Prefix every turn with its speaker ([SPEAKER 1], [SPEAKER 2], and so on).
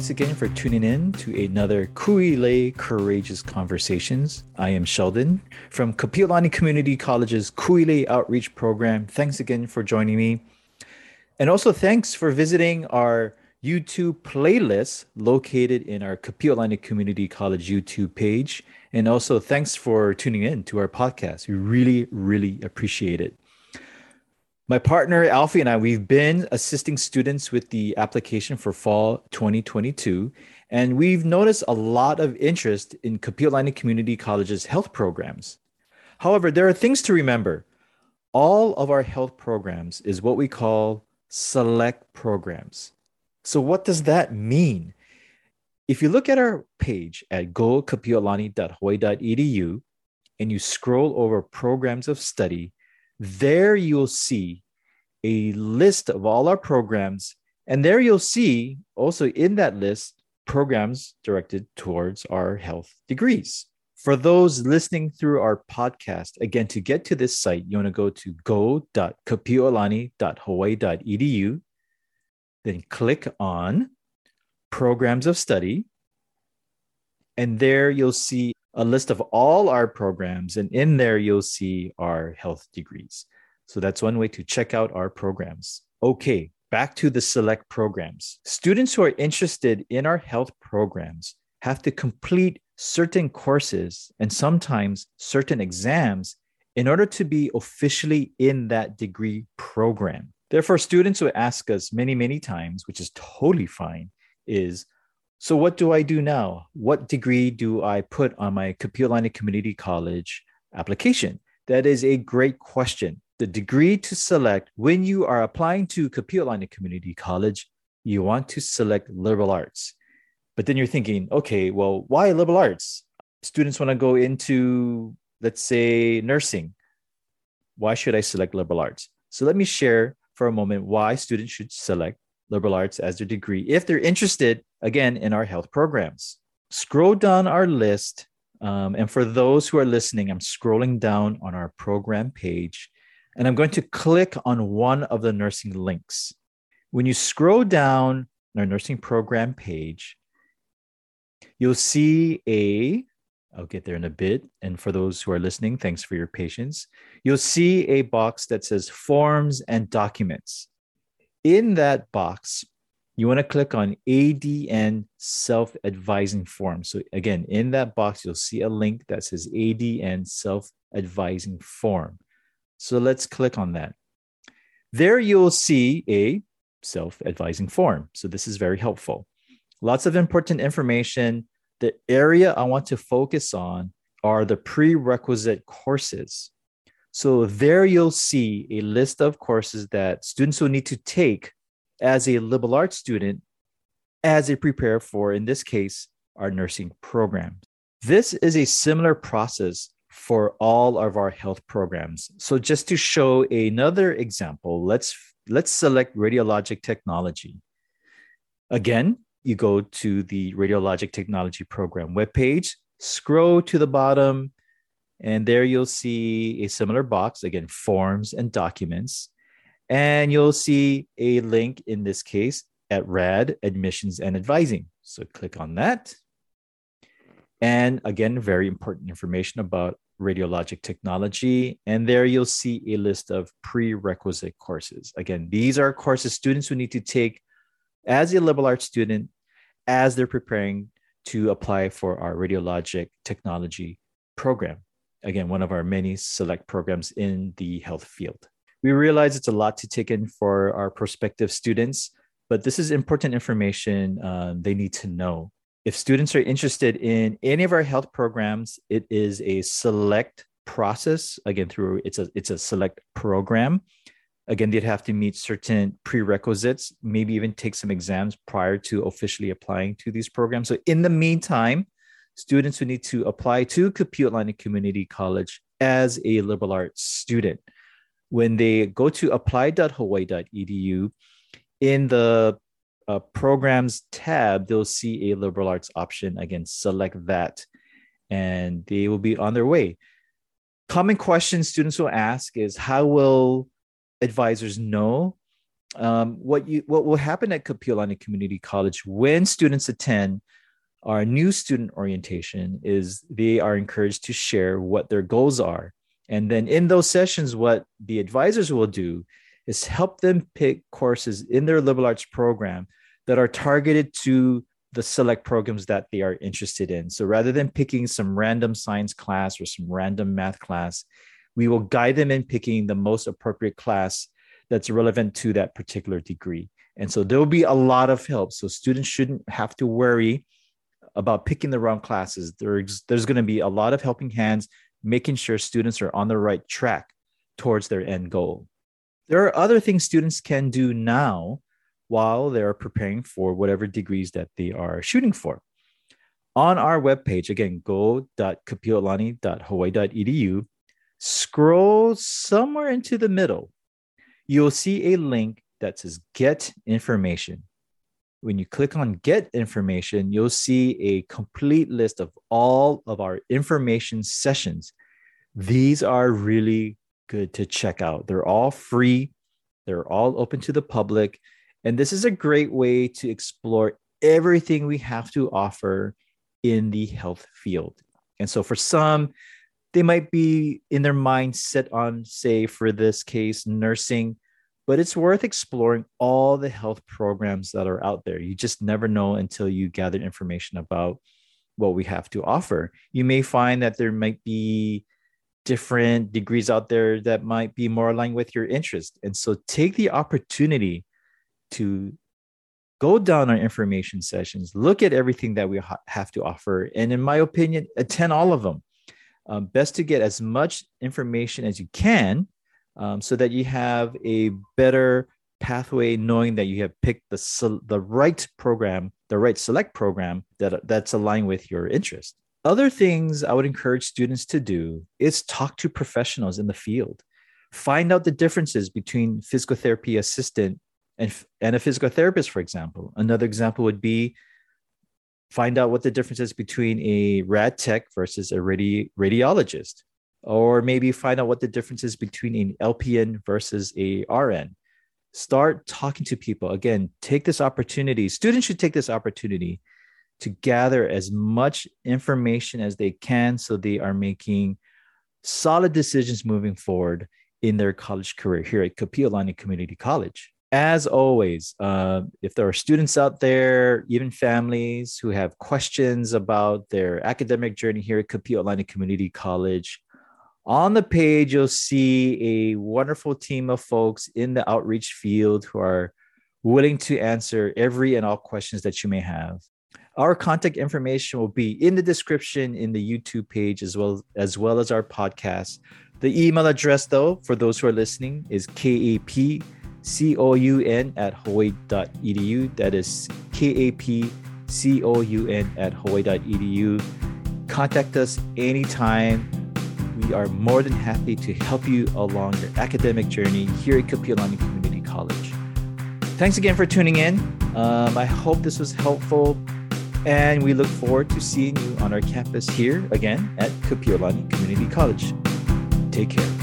[SPEAKER 1] Thanks again for tuning in to another Kuilei Courageous Conversations. I am Sheldon from Kapiolani Community College's Kuilei Outreach Program. Thanks again for joining me. And also thanks for visiting our YouTube playlist located in our Kapiolani Community College YouTube page. And also thanks for tuning in to our podcast. We really, really appreciate it. My partner Alfie and I, we've been assisting students with the application for fall 2022, and we've noticed a lot of interest in Kapiolani Community College's health programs. However, there are things to remember. All of our health programs is what we call select programs. So, what does that mean? If you look at our page at gokapiolani.hawaii.edu and you scroll over programs of study, there you'll see a list of all our programs. And there you'll see also in that list programs directed towards our health degrees. For those listening through our podcast, again, to get to this site, you want to go to go.kapiolani.hawaii.edu, then click on programs of study. And there you'll see a list of all our programs, and in there you'll see our health degrees. So that's one way to check out our programs. Okay, back to the select programs. Students who are interested in our health programs have to complete certain courses and sometimes certain exams in order to be officially in that degree program. Therefore, students who ask us many, many times, which is totally fine, is so, what do I do now? What degree do I put on my Kapiolani Community College application? That is a great question. The degree to select when you are applying to Kapiolani Community College, you want to select liberal arts. But then you're thinking, okay, well, why liberal arts? Students want to go into, let's say, nursing. Why should I select liberal arts? So let me share for a moment why students should select liberal arts as their degree if they're interested, again, in our health programs. Scroll down our list. Um, and for those who are listening, I'm scrolling down on our program page and I'm going to click on one of the nursing links. When you scroll down our nursing program page, you'll see a I'll get there in a bit. And for those who are listening, thanks for your patience. You'll see a box that says forms and documents in that box, you want to click on ADN self advising form. So, again, in that box, you'll see a link that says ADN self advising form. So, let's click on that. There, you'll see a self advising form. So, this is very helpful. Lots of important information. The area I want to focus on are the prerequisite courses. So there you'll see a list of courses that students will need to take as a liberal arts student as they prepare for, in this case, our nursing program. This is a similar process for all of our health programs. So just to show another example, let's let's select radiologic technology. Again, you go to the radiologic technology program webpage, scroll to the bottom, and there you'll see a similar box, again, forms and documents. And you'll see a link in this case at RAD admissions and advising. So click on that. And again, very important information about radiologic technology. And there you'll see a list of prerequisite courses. Again, these are courses students will need to take as a liberal arts student as they're preparing to apply for our radiologic technology program again, one of our many select programs in the health field. We realize it's a lot to take in for our prospective students, but this is important information uh, they need to know. If students are interested in any of our health programs, it is a select process. Again, through it's a it's a select program. Again, they'd have to meet certain prerequisites, maybe even take some exams prior to officially applying to these programs. So, in the meantime, students who need to apply to Kapiolani Community College as a liberal arts student. When they go to apply.hawaii.edu, in the uh, programs tab, they'll see a liberal arts option. Again, select that and they will be on their way. Common questions students will ask is how will advisors know um, what you what will happen at Kapiolani Community College when students attend our new student orientation is they are encouraged to share what their goals are. And then in those sessions, what the advisors will do is help them pick courses in their liberal arts program that are targeted to the select programs that they are interested in. So rather than picking some random science class or some random math class, we will guide them in picking the most appropriate class that's relevant to that particular degree. And so there will be a lot of help. So students shouldn't have to worry about picking the wrong classes. There's, there's going to be a lot of helping hands, making sure students are on the right track towards their end goal. There are other things students can do now while they're preparing for whatever degrees that they are shooting for. On our webpage, again, go.kapiolani.hawaii.edu, scroll somewhere into the middle. You'll see a link that says Get Information. When you click on Get Information, you'll see a complete list of all of our information sessions. These are really good to check out. They're all free, they're all open to the public and this is a great way to explore everything we have to offer in the health field. And so for some, they might be in their mind set on, say, for this case, nursing, but it's worth exploring all the health programs that are out there. You just never know until you gather information about what we have to offer. You may find that there might be different degrees out there that might be more aligned with your interest. And so take the opportunity to go down our information sessions, look at everything that we ha- have to offer, and in my opinion, attend all of them. Um, best to get as much information as you can um, so that you have a better pathway knowing that you have picked the, the right program, the right select program that, that's aligned with your interest. Other things I would encourage students to do is talk to professionals in the field. Find out the differences between physical therapy assistant and, and a physical therapist, for example. Another example would be find out what the difference is between a rad tech versus a radi- radiologist, or maybe find out what the difference is between an LPN versus a RN. Start talking to people. Again, take this opportunity. Students should take this opportunity to gather as much information as they can so they are making solid decisions moving forward in their college career here at Kapiolani Community College as always, uh, if there are students out there, even families who have questions about their academic journey here at Kapiolani Community College, on the page you'll see a wonderful team of folks in the outreach field who are willing to answer every and all questions that you may have. Our contact information will be in the description in the YouTube page as well as well as our podcast. The email address, though, for those who are listening, is KAP C O U N at hawaii.edu. That is K A P C O U N at hawaii.edu. Contact us anytime. We are more than happy to help you along your academic journey here at Kapiolani Community College. Thanks again for tuning in. Um, I hope this was helpful, and we look forward to seeing you on our campus here again at Kapiolani Community College. Take care.